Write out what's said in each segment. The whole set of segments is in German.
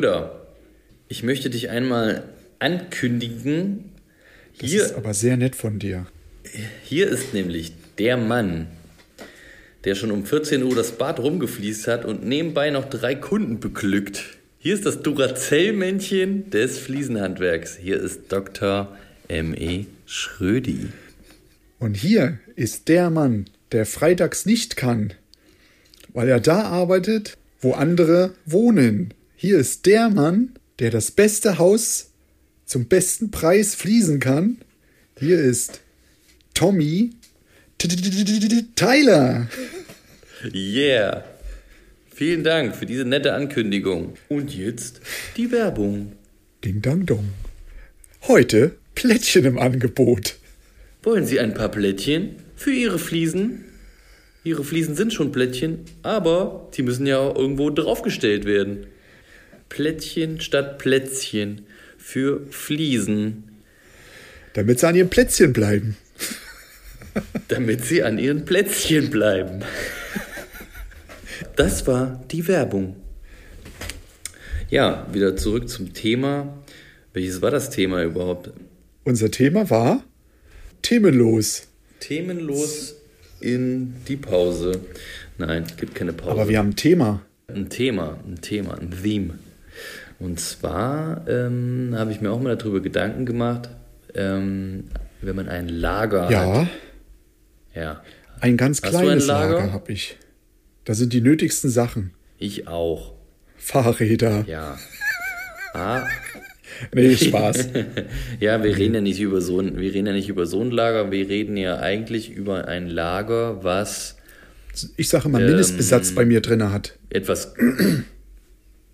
Schröder. Ich möchte dich einmal ankündigen. Das ist aber sehr nett von dir. Hier ist nämlich der Mann, der schon um 14 Uhr das Bad rumgefließt hat und nebenbei noch drei Kunden beglückt. Hier ist das Duracell-Männchen des Fliesenhandwerks. Hier ist Dr. M.E. Schrödi. Und hier ist der Mann, der freitags nicht kann, weil er da arbeitet, wo andere wohnen. Hier ist der Mann, der das beste Haus zum besten Preis fließen kann. Hier ist Tommy Tyler. Yeah. Vielen Dank für diese nette Ankündigung. Und jetzt die Werbung. Ding dang dong. Heute Plättchen im Angebot. Wollen Sie ein paar Plättchen für Ihre Fliesen? Ihre Fliesen sind schon Plättchen, aber sie müssen ja irgendwo draufgestellt werden. Plättchen statt Plätzchen für Fliesen. Damit sie an ihren Plätzchen bleiben. Damit sie an ihren Plätzchen bleiben. Das war die Werbung. Ja, wieder zurück zum Thema. Welches war das Thema überhaupt? Unser Thema war themenlos. Themenlos in die Pause. Nein, es gibt keine Pause. Aber wir haben ein Thema. Ein Thema, ein Thema, ein Theme. Und zwar ähm, habe ich mir auch mal darüber Gedanken gemacht, ähm, wenn man ein Lager Ja, hat. Ja. ein ganz Hast kleines ein Lager? Lager, habe ich. Da sind die nötigsten Sachen. Ich auch. Fahrräder. Ja. Ah, Nee, Spaß. ja, wir reden ja nicht über so ein, wir reden ja nicht über so ein Lager, wir reden ja eigentlich über ein Lager, was Ich sage mal, Mindestbesatz bei mir drin hat. etwas,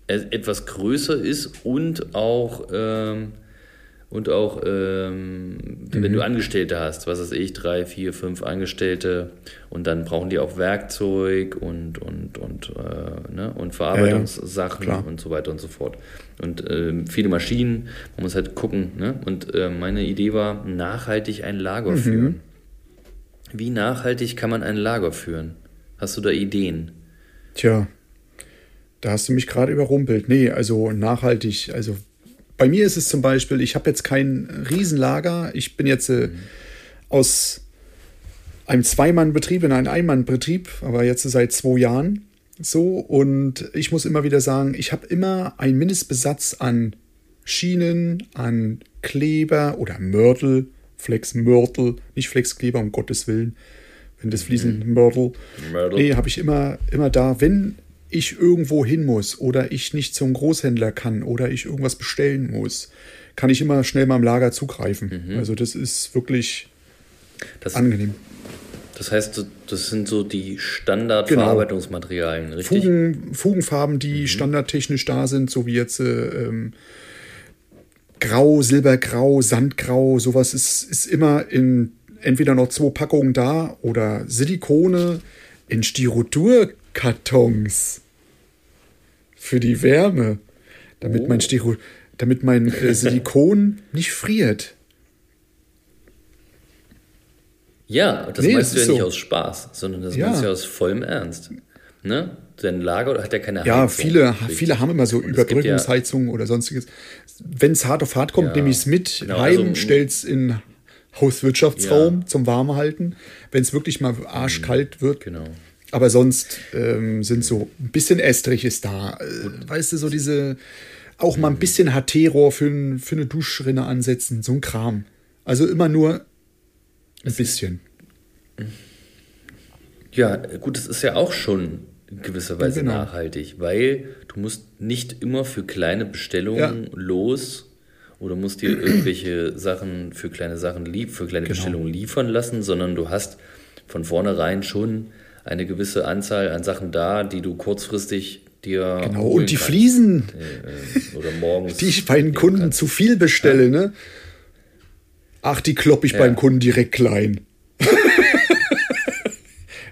etwas größer ist und auch, ähm, und auch, ähm, wenn du Angestellte hast, was weiß ich, drei, vier, fünf Angestellte und dann brauchen die auch Werkzeug und, und, und, äh, ne, und Verarbeitungssachen klar. und so weiter und so fort. Und ähm, viele Maschinen, man muss halt gucken. Ne? Und äh, meine Idee war, nachhaltig ein Lager führen. Wie nachhaltig kann man ein Lager führen? Hast du da Ideen? Tja, da hast du mich gerade überrumpelt. Nee, also nachhaltig. Also bei mir ist es zum Beispiel, ich habe jetzt kein Riesenlager. Ich bin jetzt äh, aus einem Zweimannbetrieb in einen Einmannbetrieb, aber jetzt seit zwei Jahren so. Und ich muss immer wieder sagen, ich habe immer einen Mindestbesatz an Schienen, an Kleber oder Mörtel, Flexmörtel, nicht Flexkleber, um Gottes Willen. Wenn das Fliesen Mörtel. Mörtel. Nee, habe ich immer, immer da, wenn ich irgendwo hin muss oder ich nicht zum Großhändler kann oder ich irgendwas bestellen muss, kann ich immer schnell mal im Lager zugreifen. Also das ist wirklich Das, angenehm. das heißt, das sind so die Genau. Standardverarbeitungsmaterialien, richtig? Fugen, Fugenfarben, die standardtechnisch da sind, so wie jetzt äh, ähm, Grau, Silbergrau, Sandgrau, sowas ist, ist immer in entweder noch zwei Packungen da oder Silikone in Styrodur-Kartons für die Wärme, damit mein, Styro, damit mein äh, Silikon nicht friert. Ja, das Nee, meinst das du ja ist nicht so. aus Spaß, sondern das Ja. meinst du ja aus vollem Ernst. Ne? Dein Lager hat ja keine Ja, Heizung. viele, richtig? viele haben immer so es Überbrückungsheizungen oder sonstiges. Wenn es hart auf hart kommt, Ja, nehme ich es mit genau, heim, also- stell's in Hauswirtschaftsraum Ja. zum Warmhalten, wenn es wirklich mal arschkalt wird. Genau. Aber sonst ähm, sind so ein bisschen Estrich ist da. Äh, weißt du, so diese, auch mal ein bisschen HT-Rohr für, für eine Duschrinne ansetzen, so ein Kram. Also immer nur ein bisschen. Ja, gut, das ist ja auch schon in gewisser Weise genau. nachhaltig, weil du musst nicht immer für kleine Bestellungen Ja. los oder musst dir irgendwelche Sachen für kleine Sachen lieb, für kleine Genau. Bestellungen liefern lassen, sondern du hast von vornherein schon eine gewisse Anzahl an Sachen da, die du kurzfristig dir Genau. Und die kannst. Fliesen, Äh, oder morgens die ich bei den Kunden kannst. zu viel bestelle, ne? Ach, die klopp ich Ja. beim Kunden direkt klein.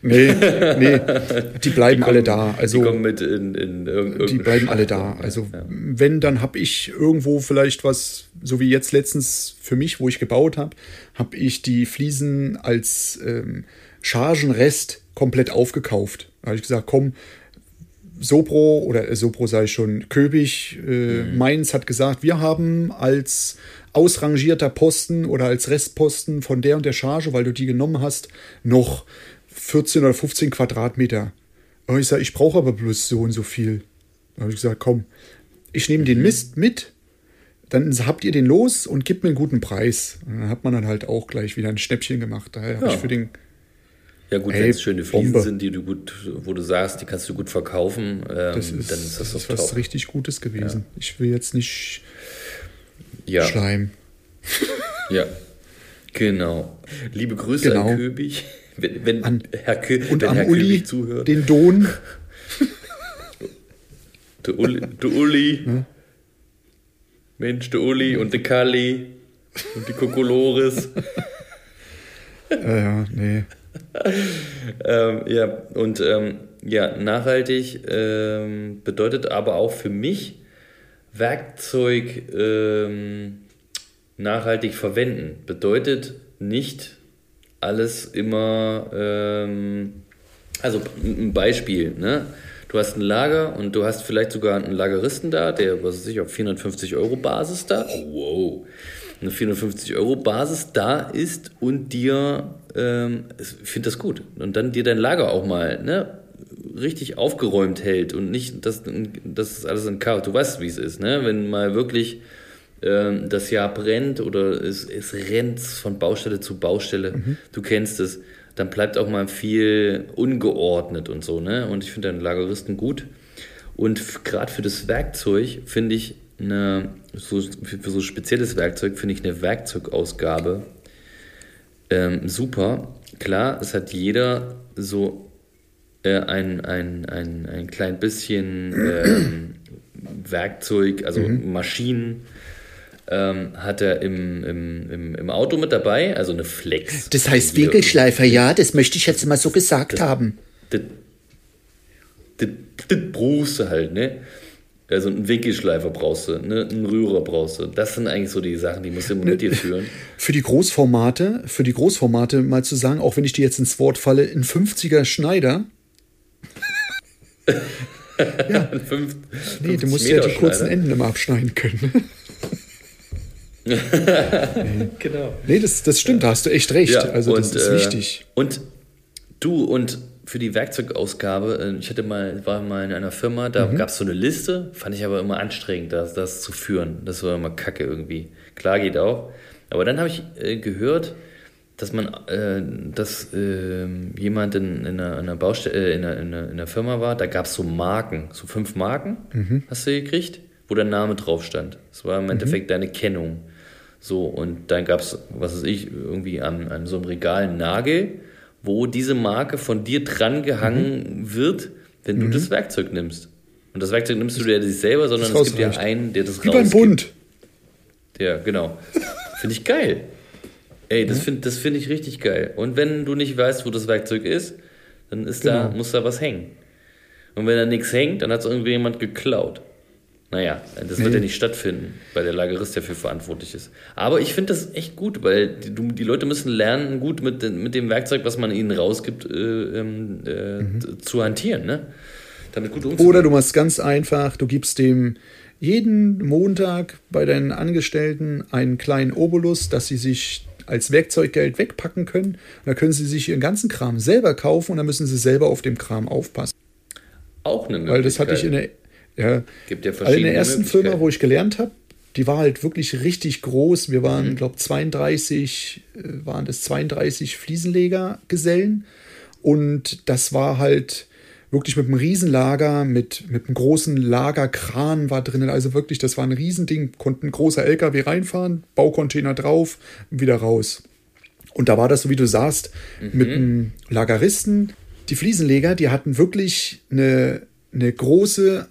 nee, nee, die bleiben alle da. Also die kommen mit in, in irgend- die irgendeine bleiben alle da. Also Ja. wenn, dann habe ich irgendwo vielleicht was, so wie jetzt letztens für mich, wo ich gebaut habe, habe ich die Fliesen als ähm, Chargenrest komplett aufgekauft. Da habe ich gesagt, komm, Sopro oder äh, Sopro sei schon Köbig, äh, Mhm. Mainz hat gesagt, wir haben als ausrangierter Posten oder als Restposten von der und der Charge, weil du die genommen hast, noch 14 oder 15 Quadratmeter. Und ich sage, ich brauche aber bloß so und so viel. Da habe ich gesagt, komm, ich nehme Mhm. den Mist mit, dann habt ihr den los und gebt mir einen guten Preis. Und dann hat man dann halt auch gleich wieder ein Schnäppchen gemacht. Daher habe Ja. ich für den Ja gut, wenn es schöne Fliesen Bombe. sind, die du gut, wo du sagst, die kannst du gut verkaufen, ähm, Das ist, dann ist das, das ist was top. richtig Gutes gewesen. Ich will jetzt nicht Ja, schleimen. ja, genau. Liebe Grüße Genau. an Köbig, wenn, wenn An- Herr, Kö Und wenn Herr Uli, Köbig zuhört. den Don. Der Uli, der Uli. Mensch, der Uli und der Kalli und die Kokolores. äh, ja, nee. ähm, ja, und ähm, ja, nachhaltig ähm, bedeutet aber auch für mich Werkzeug ähm, nachhaltig verwenden. Bedeutet nicht alles immer, ähm, also ein Beispiel, ne? Du hast ein Lager und du hast vielleicht sogar einen Lageristen da, der, was weiß ich, auf 450 Euro Basis da, oh, wow, eine 450 Euro Basis da ist und dir, ähm, ich finde das gut, und dann dir dein Lager auch mal, ne, richtig aufgeräumt hält und nicht, dass das alles in Chaos. Du weißt, wie es ist, ne? Wenn mal wirklich ähm, das Jahr brennt oder es, es rennt von Baustelle zu Baustelle, du kennst es, dann bleibt auch mal viel ungeordnet und so, ne? Und ich finde einen Lageristen gut. Und gerade für das Werkzeug finde ich eine, so, für, für so spezielles Werkzeug finde ich eine Werkzeugausgabe ähm, super. Klar, es hat jeder so äh, ein, ein, ein, ein klein bisschen ähm, Werkzeug, also Maschinen, ähm, hat er im, im, im, im Auto mit dabei, also eine Flex. Das heißt Winkelschleifer, ja, das möchte ich jetzt mal so gesagt haben. Das, das, das brauchst du halt, ne? Also einen Winkelschleifer brauchst du, ne? einen Rührer brauchst du. Das sind eigentlich so die Sachen, die musst du immer mit dir führen. Für die Großformate, für die Großformate mal zu sagen, auch wenn ich dir jetzt ins Wort falle, ein 50er Schneider. Fünf, Nee, du 50 musst ja die Meter kurzen Schneider. Enden immer abschneiden können. Genau. nee, das, das stimmt, da hast du echt recht. also das und, ist äh, wichtig. Und du und für die Werkzeugausgabe, äh, ich hatte mal, war mal in einer Firma, da Mhm. gab es so eine Liste, fand ich aber immer anstrengend, das, das zu führen. Das war immer kacke irgendwie. Klar geht auch. Aber dann habe ich äh, gehört, dass man, äh, dass äh, jemand in, in, einer, in einer Baustelle, äh, in, einer, in, einer, in einer Firma war, da gab es so Marken, so fünf Marken, Mhm. hast du gekriegt, wo der Name drauf stand. Das war im Endeffekt deine Kennung. So, und dann gab es, was weiß ich, irgendwie an, an so einem Regal einen Nagel, wo diese Marke von dir dran gehangen Mhm. wird, wenn du das Werkzeug nimmst. Und das Werkzeug nimmst du dir nicht selber, sondern das es gibt ja einen, der das Wie beim. Bund. Ja, genau. Finde ich geil. Ey, das finde das find ich richtig geil. Und wenn du nicht weißt, wo das Werkzeug ist, dann ist da, Genau. muss da was hängen. Und wenn da nichts hängt, dann hat es irgendjemand geklaut. Naja, das wird ja nicht stattfinden, weil der Lagerist dafür verantwortlich ist. Aber ich finde das echt gut, weil die, die Leute müssen lernen, gut mit, mit dem Werkzeug, was man ihnen rausgibt, äh, ähm, äh, zu hantieren. Ne? Damit gut umzugehen. Oder du machst ganz einfach, du gibst dem jeden Montag bei deinen Angestellten einen kleinen Obolus, dass sie sich als Werkzeuggeld wegpacken können. Und da können sie sich ihren ganzen Kram selber kaufen und dann müssen sie selber auf dem Kram aufpassen. Auch eine Weil das hatte ich in der, ja, Gibt ja also in verschiedene der ersten. Firma, wo ich gelernt habe, die war halt wirklich richtig groß. Wir waren, Mhm. glaube 32, äh, waren das 32 Fliesenlegergesellen. Und das war halt wirklich mit einem Riesenlager, mit, mit einem großen Lagerkran war drinnen. Also wirklich, das war ein Riesending, konnte ein großer LKW reinfahren, Baucontainer drauf, wieder raus. Und da war das so, wie du sagst, mit einem Lageristen. Die Fliesenleger, die hatten wirklich eine, eine große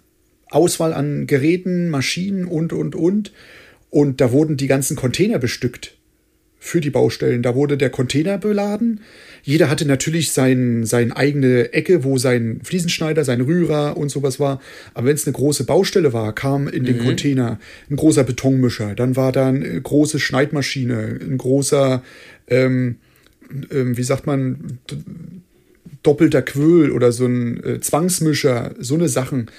Auswahl an Geräten, Maschinen und, und, und. Und da wurden die ganzen Container bestückt für die Baustellen. Da wurde der Container beladen. Jeder hatte natürlich sein, seine eigene Ecke, wo sein Fliesenschneider, sein Rührer und sowas war. Aber wenn es eine große Baustelle war, kam in den Container ein großer Betonmischer. Dann war da eine große Schneidmaschine, ein großer, ähm, ähm, wie sagt man, doppelter Quöl oder so ein äh, Zwangsmischer, so eine Sachen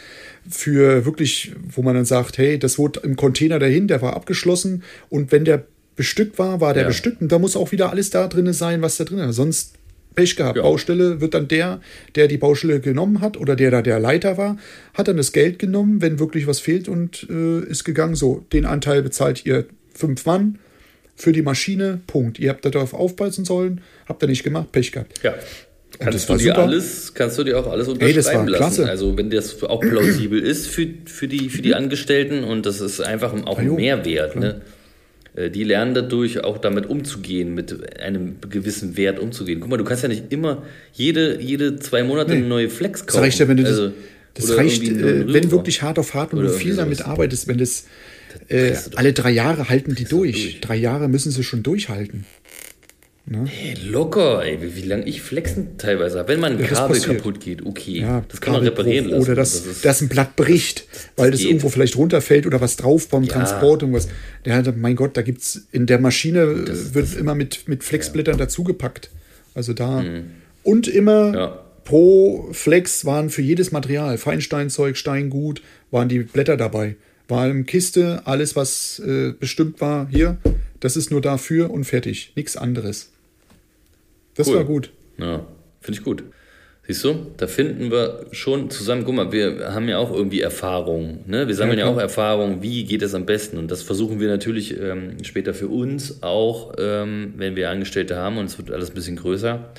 für wirklich, wo man dann sagt, hey, das wurde im Container dahin, der war abgeschlossen und wenn der bestückt war, war der Ja. bestückt und da muss auch wieder alles da drin sein, was da drin ist. Sonst Pech gehabt. Ja. Baustelle wird dann der, der die Baustelle genommen hat oder der da der Leiter war, hat dann das Geld genommen, wenn wirklich was fehlt und äh, ist gegangen. So, den Anteil bezahlt ihr fünf Mann für die Maschine, Punkt. Ihr habt darauf aufpassen sollen, habt ihr nicht gemacht, Pech gehabt. Ja. Das Kannst du dir super. alles, kannst du dir auch alles Ey, unterschreiben das war lassen. klasse. Also wenn das auch plausibel ist für, für, die, für die Angestellten und das ist einfach auch ein Mehrwert. Ne? Äh, Die lernen dadurch auch damit umzugehen, mit einem gewissen Wert umzugehen. Guck mal, du kannst ja nicht immer jede, jede zwei Monate Nee. eine neue Flex kaufen. Das reicht ja, wenn du das, Also, das reicht, äh, wenn wirklich hart auf hart und du viel damit sowas. arbeitest, wenn das äh, doch- alle drei Jahre halten die durch. Drei Jahre müssen sie schon durchhalten. Ey, locker, ey, wie, wie lange ich flexen teilweise habe. Wenn mal ein Ja, das Kabel kaputt geht, okay. Ja, das kann man Kabelbruch reparieren lassen. Oder dass, Das dass ein Blatt bricht, weil das geht. irgendwo vielleicht runterfällt oder was drauf beim Ja. Transport irgendwas. Ja, mein Gott, da gibt's in der Maschine wird immer mit, mit Flexblättern dazugepackt. Also da. Und immer Mhm. Pro Flex waren für jedes Material, Feinsteinzeug, Steingut, waren die Blätter dabei. War eine Kiste, alles, was äh, bestimmt war, hier, das ist nur dafür und fertig. Nichts anderes. Das Cool. war gut. Ja, finde ich gut. Siehst du, da finden wir schon zusammen, guck mal, wir haben ja auch irgendwie Erfahrungen, ne? Wir sammeln ja, Ja, auch. Erfahrungen, wie geht es am besten und das versuchen wir natürlich ähm, später für uns auch, ähm, wenn wir Angestellte haben und es wird alles ein bisschen größer,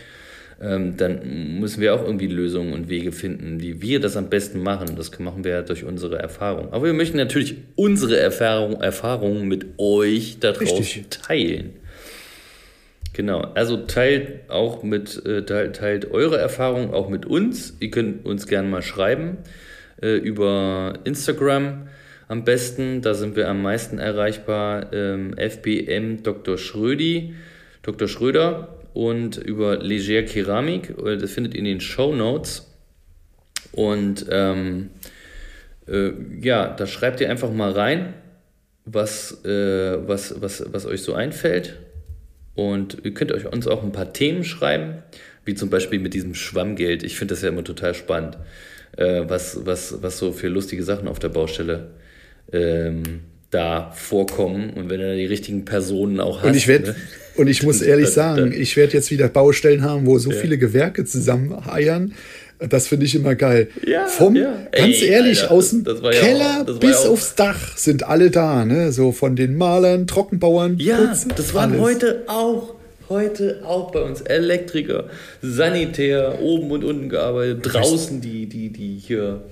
ähm, dann müssen wir auch irgendwie Lösungen und Wege finden, wie wir das am besten machen. Das machen wir ja durch unsere Erfahrung. Aber wir möchten natürlich unsere Erfahrung, Erfahrungen mit euch da draußen teilen. Genau, also teilt auch mit, äh, teilt, teilt eure Erfahrungen auch mit uns. Ihr könnt uns gerne mal schreiben äh, über Instagram am besten. Da sind wir am meisten erreichbar. Ähm, FBM Dr. Schrödi, Dr. Schröder und über Leger Keramik. Äh, Das findet ihr in den Show Notes. Und ähm, äh, ja, da schreibt ihr einfach mal rein, was, äh, was, was, was euch so einfällt. Und ihr könnt euch uns auch ein paar Themen schreiben, wie zum Beispiel mit diesem Schwammgeld. Ich finde das ja immer total spannend, äh, was, was, was so für lustige Sachen auf der Baustelle ähm, da vorkommen. Und wenn da die richtigen Personen auch hast. Und ich werde ne? und ich muss ehrlich dann- sagen, ich werde jetzt wieder Baustellen haben, wo so viele Gewerke zusammen eiern. Das finde ich immer geil. Ja, Vom, ja. ganz Ey, 'ehrlich, Alter, aus dem das- das war ja Keller auch- bis ja aufs Dach sind alle da, ne? So von den Malern, Trockenbauern. Ja, Putzen, das waren alles. heute auch. Heute auch bei uns Elektriker, Sanitär, oben und unten gearbeitet, draußen die, die, die hier,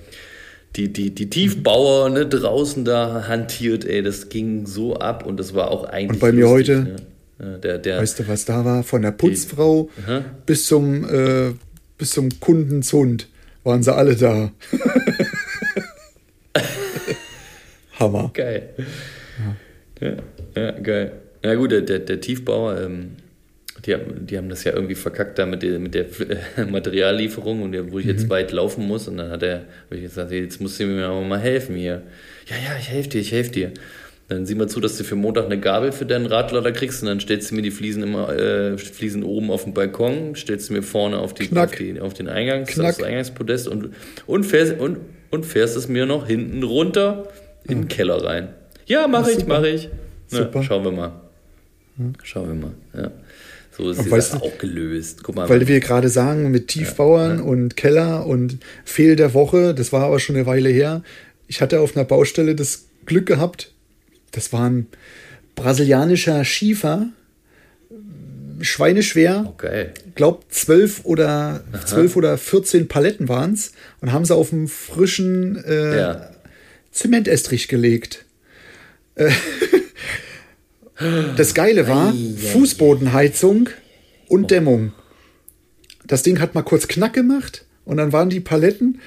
die, die, die Tiefbauer, ne, draußen da hantiert, ey, das ging so ab und das war auch eigentlich. Und bei mir heute? Ne? Der, der, Weißt du, was da war? Von der Putzfrau bis bis zum, äh, bis zum Kundenzund waren sie alle da. Hammer. Geil. Ja. ja, geil. Ja gut, der, der, Tiefbauer, ähm, die, haben- die haben das ja irgendwie verkackt da mit der, mit der Materiallieferung und der, wo ich Mhm. jetzt weit laufen muss und dann hat er, hab ich gesagt, jetzt musst du mir aber mal helfen hier. Ja, ja, ich helfe dir, ich helfe dir. Dann sieh mal zu, dass du für Montag eine Gabel für deinen Radlader kriegst und dann stellst du mir die Fliesen immer, äh, Fliesen oben auf den Balkon, stellst du mir vorne auf, die, auf, die, auf den Eingangs, das Eingangspodest und, und, fährst, und, und fährst es mir noch hinten runter in den Keller rein. Ja, mache ich, mache ich. Ja, Super. schauen wir mal. Schauen wir mal. Ja. So ist du- auch gelöst. Guck mal. Weil wir gerade sagen, mit Tiefbauern und Keller und Fehl der Woche, das war aber schon eine Weile her. Ich hatte auf einer Baustelle das Glück gehabt, das war ein brasilianischer Schiefer, schweineschwer, oh, geil. glaub 12 oder 12 oder 14 Paletten waren es und haben sie auf einen frischen äh, Ja. Zementestrich gelegt. Äh, Das Geile war Fußbodenheizung und Dämmung. Das Ding hat mal kurz Knack gemacht und dann waren die Paletten,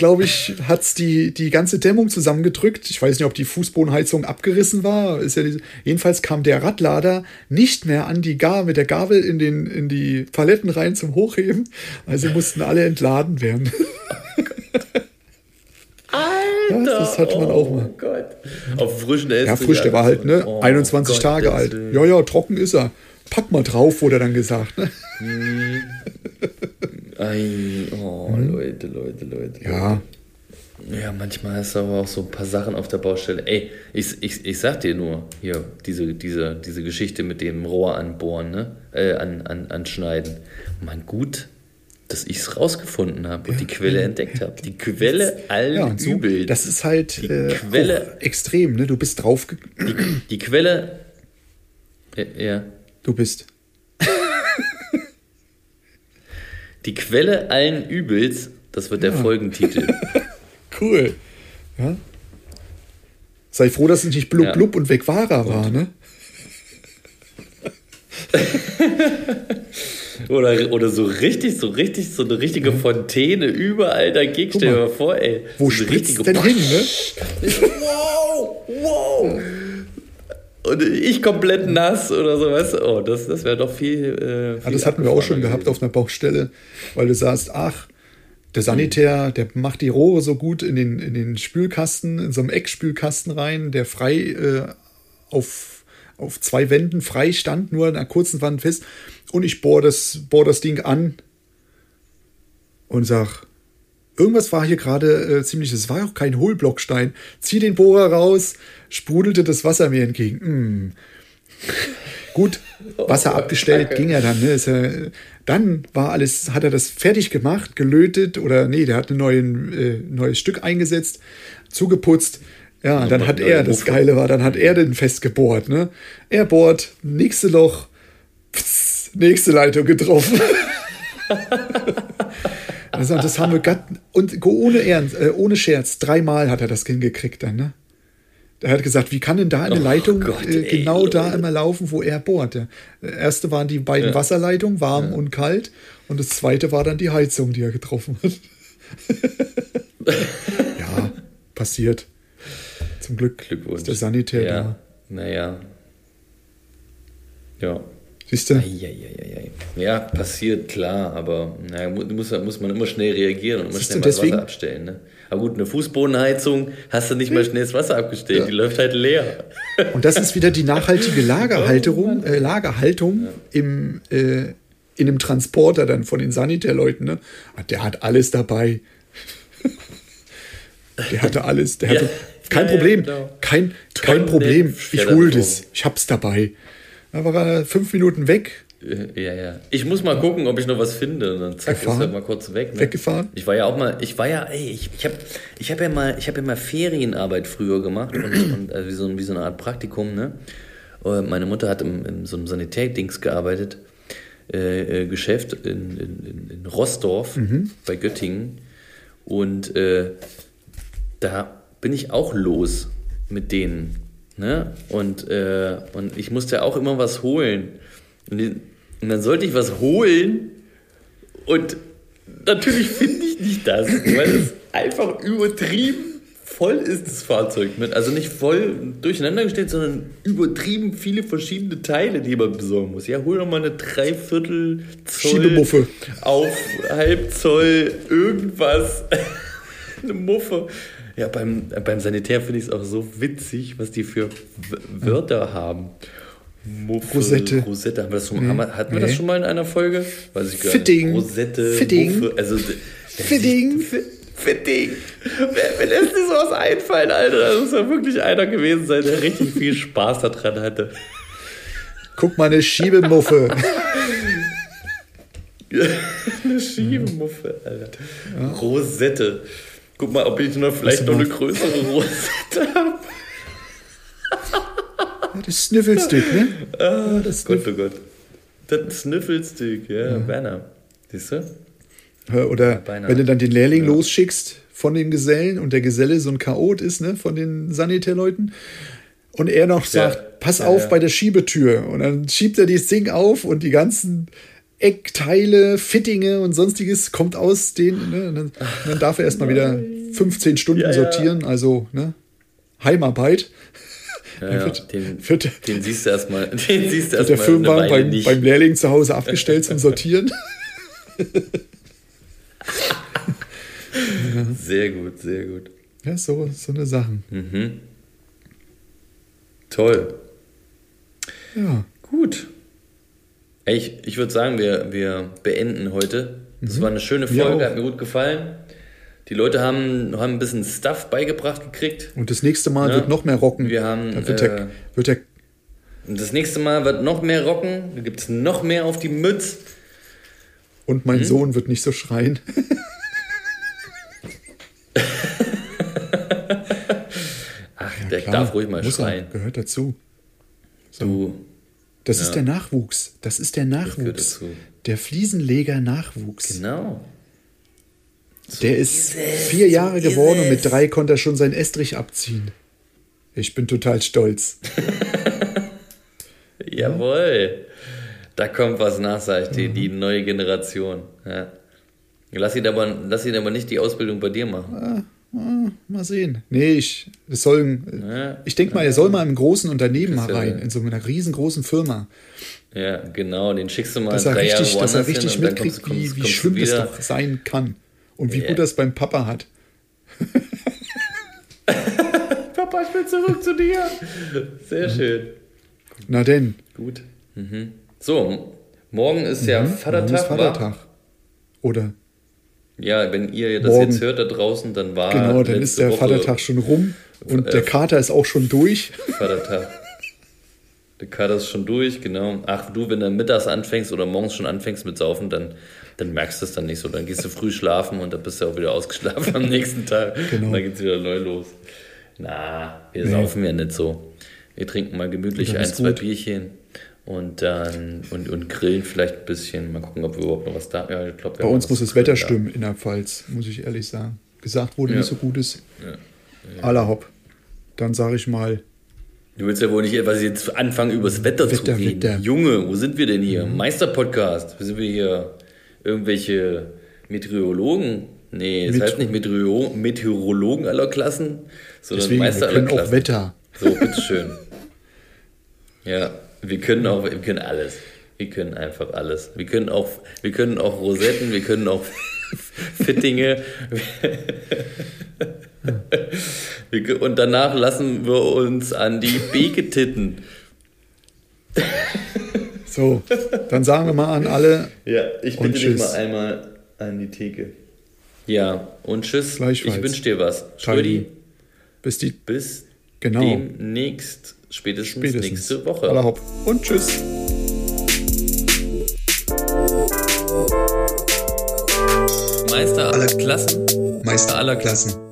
glaube ich, hat's die, die ganze Dämmung zusammengedrückt. Ich weiß nicht, ob die Fußbodenheizung abgerissen war. Ist ja diese, jedenfalls kam der Radlader nicht mehr an die Gabel, mit der Gabel in, den, in die Paletten rein zum Hochheben. Also mussten alle entladen werden. Alter, das hatte man auch mal. Oh Gott. Auf frischen Essen. Ja, frisch, der war halt, ne? Oh, 21 Gott, Tage alt. Ja, ja, trocken ist er. Pack mal drauf, wurde dann gesagt. Ne? Ei, oh, Leute, Leute, Leute. Ja, Ja, manchmal hast du aber auch so ein paar Sachen auf der Baustelle. Ey, ich, ich, ich sag dir nur, hier, diese, diese, diese Geschichte mit dem Rohr anbohren, ne? Äh, an, an, anschneiden. Mein gut, dass ich es rausgefunden habe und die Quelle entdeckt habe. Die Quelle allen ja Übels. das ist halt Die äh, Quelle- extrem, ne? Du bist drauf, ge- die Quelle. Ja, ja. du bist. Die Quelle allen Übels, das wird der Folgentitel. Cool. Ja. Sei froh, dass es nicht blub Ja. blub und weg war ne? Oder, oder so richtig, so richtig, so eine richtige Fontäne überall dagegen. Stell dir mal, vor, ey. Wo so spritzt denn hin, ne? Wow, wow. Und ich komplett nass oder so, weißt du? Oh, das, das wäre doch viel. Äh, Ja, viel das hatten wir auch schon gehabt auf einer Baustelle, weil du sagst, ach, der Sanitär, der macht die Rohre so gut in den, in den Spülkasten, in so einem Eckspülkasten rein, der frei äh, auf, auf zwei Wänden frei stand, nur an einer kurzen Wand fest. Und ich bohr das, bohr das Ding an und sag, irgendwas war hier gerade äh, ziemlich, es war auch kein Hohlblockstein. Zieh den Bohrer raus, sprudelte das Wasser mir entgegen. Mm. Gut, Wasser abgestellt, ging er dann. Ne? Er, dann war alles, hat er das fertig gemacht, gelötet oder nee, der hat ein neuen, äh, neues Stück eingesetzt, zugeputzt. Ja, dann hat er, das. Geile war, dann hat er den festgebohrt. Ne? Er bohrt, nächste Loch, pss, nächste Leitung getroffen. Also, das haben wir gatt, und ohne Ernst, äh, ohne Scherz, dreimal hat er das hingekriegt dann, ne? Er hat gesagt, wie kann denn da eine Oh Leitung Gott, äh, ey, genau da Leute. immer laufen, wo er bohrt? Der erste waren die beiden Ja. Wasserleitungen, warm und kalt, und das zweite war dann die Heizung, die er getroffen hat. ja, passiert. Zum Glück Glückwunsch. ist der Sanitär ja. da. Naja. Ja. Siehst du? Eieieiei. Ja, passiert, klar, aber naja, mu- muss, muss man immer schnell reagieren und immer Siehst schnell das Wasser abstellen. Ne? Aber gut, eine Fußbodenheizung hast du nicht mal schnell das Wasser abgestellt, die läuft halt leer. Und das ist wieder die nachhaltige Lagerhalterung, äh, Lagerhaltung im, äh, in einem Transporter dann von den Sanitärleuten. Ne? Ah, Der hat alles dabei. Der hatte alles. Der hatte, Ja. kein Ja, ja, Problem. genau. Kein, kein Problem. Ich hole das. Ich hab's dabei. Da war er fünf Minuten weg, Ja, ja. Ich muss mal gucken, ob ich noch was finde. Und dann zack, Gefahren? ist er mal kurz weg. Ne? Weggefahren? Ich war ja auch mal, ich war ja, ey, ich, ich habe ich hab ja mal, ich habe ja mal Ferienarbeit früher gemacht und, und also wie, so, wie so eine Art Praktikum, ne? Meine Mutter hat im, in so einem Sanitärdings gearbeitet, äh, äh, Geschäft in, in, in, Rossdorf bei Göttingen. Und äh, da bin ich auch los mit denen. Ne? Und, äh, und ich musste auch immer was holen. Und, und dann sollte ich was holen und natürlich finde ich nicht das, weil es einfach übertrieben voll ist, das Fahrzeug mit. Also nicht voll durcheinander gestellt, sondern übertrieben viele verschiedene Teile, die man besorgen muss. Ja, hol doch mal eine Dreiviertel Zoll Schiebemuffe. auf halb Zoll irgendwas. eine Muffe. Ja, beim, beim Sanitär finde ich es auch so witzig, was die für W- Wörter haben. Muffe, Rosette. Rosette. Haben wir das schon, haben wir, hatten wir das Nee. schon mal in einer Folge? Weiß ich gar Fitting. nicht. Rosette, Fitting. Muffe. Also, Fitting. Fi- Fitting. Wer, wer lässt dir sowas einfallen, Alter? Das muss ja wirklich einer gewesen sein, der richtig viel Spaß daran hatte. Guck mal, eine Schiebemuffe. eine Schiebemuffe, Alter. Rosette. Guck mal, ob ich noch vielleicht noch eine größere Rosette habe. Das Sniffelstick, ne? Ah, das Gott, oh Gott. Das Sniffelstick, ja, Werner. Siehst du? Ja, Oder beinahe. wenn du dann den Lehrling losschickst von den Gesellen und der Geselle so ein Chaot ist, ne, von den Sanitärleuten. Und er noch sagt, Ja. pass Ja, auf ja. bei der Schiebetür. Und dann schiebt er dieses Ding auf und die ganzen Eckteile, Fittinge und sonstiges kommt aus den. Ne, dann, dann darf er erstmal wieder 15 Stunden Ja, ja. sortieren. Also, ne? Heimarbeit. Ja, ja. wird- Den, wird- den siehst du erstmal. Den siehst du Wird der Firmenwagen beim, beim Lehrling zu Hause abgestellt zum Sortieren. Sehr gut, sehr gut. Ja, so, so eine Sachen. Mhm. Toll. Ja. Gut. Ich, ich würde sagen, wir, wir beenden heute Das war eine schöne Folge, hat mir gut gefallen. Die Leute haben, haben ein bisschen Stuff beigebracht gekriegt. Und das nächste Mal Ja. wird noch mehr rocken. Wir haben, Dann wird, äh, der, wird der Und das nächste Mal wird noch mehr rocken. Da gibt es noch mehr auf die Mütz. und Mhm. mein Sohn wird nicht so schreien. Ach, der Klar, darf ruhig mal muss er, schreien. Gehört dazu. Du, Das ist der Nachwuchs. Das ist der Nachwuchs. Der Fliesenleger Nachwuchs. genau. Der ist ist vier so Jahre ist geworden und mit drei konnte er schon sein Estrich abziehen. Ich bin total stolz. Jawohl. Da kommt was nach, sag ich dir, die neue Generation. Ja. Lass ihn, aber, lass ihn aber nicht die Ausbildung bei dir machen. Mal sehen. Nee, ich, es sollen, Ja. ich denke mal, er soll mal im großen Unternehmen mal Das ist ja- rein, in so einer riesengroßen Firma. Ja, genau, den schickst du mal Dass er richtig, dass er richtig mitkriegt, kommst- kommst- wie, wie schlimm das wieder. doch sein kann. Und wie Ja. gut das beim Papa hat. Papa, ich will zurück zu dir. Sehr schön. Na denn, Gut. Mhm. So, morgen ist ja morgen Vatertag. ist wa? Vatertag. Oder, Ja, wenn ihr das Morgen. jetzt hört da draußen, dann war genau, dann ist der Woche Vatertag schon rum und Äh, der Kater ist auch schon durch. Vatertag. Der Kater ist schon durch, genau. Ach, du, wenn du mittags anfängst oder morgens schon anfängst mit Saufen, dann, dann merkst du es dann nicht so. Dann gehst du früh schlafen und dann bist du auch wieder ausgeschlafen am nächsten Tag. Genau. Und dann geht's wieder neu los. Na, wir Nee. saufen ja nicht so. Wir trinken mal gemütlich ein, zwei gut. Bierchen und dann und, und grillen vielleicht ein bisschen. Mal gucken, ob wir überhaupt noch was da Ja, glaub, wir Bei uns muss das Wetter stimmen in der Pfalz, muss ich ehrlich sagen. Gesagt wurde, Ja. nicht so gut ist. Aller hopp. Dann sage ich mal, Du willst ja wohl nicht etwas jetzt anfangen, über das Wetter, zu Wetter, reden. Wetter. Junge, wo sind wir denn hier? Meisterpodcast. Sind wir hier irgendwelche Meteorologen? Nee, es Metro- heißt nicht Meteoro Meteorologen aller Klassen, sondern deswegen, wir Meister aller können auch Klassen. Wetter. So, bitteschön. ja, wir können auch, wir können alles. Wir können einfach alles. Wir können auch, wir können auch Rosetten, wir können auch Fittinge. Wir Und danach lassen wir uns an die Beke titten. So, dann sagen wir mal an alle, Ja, ich bitte dich mal einmal an die Theke. Ja, und tschüss. Ich wünsche dir was. Schrödi, bis die bis Genau. demnächst, spätestens, spätestens. nächste Woche. Hopp. Und tschüss. Meister aller Klassen. Meister aller Klassen.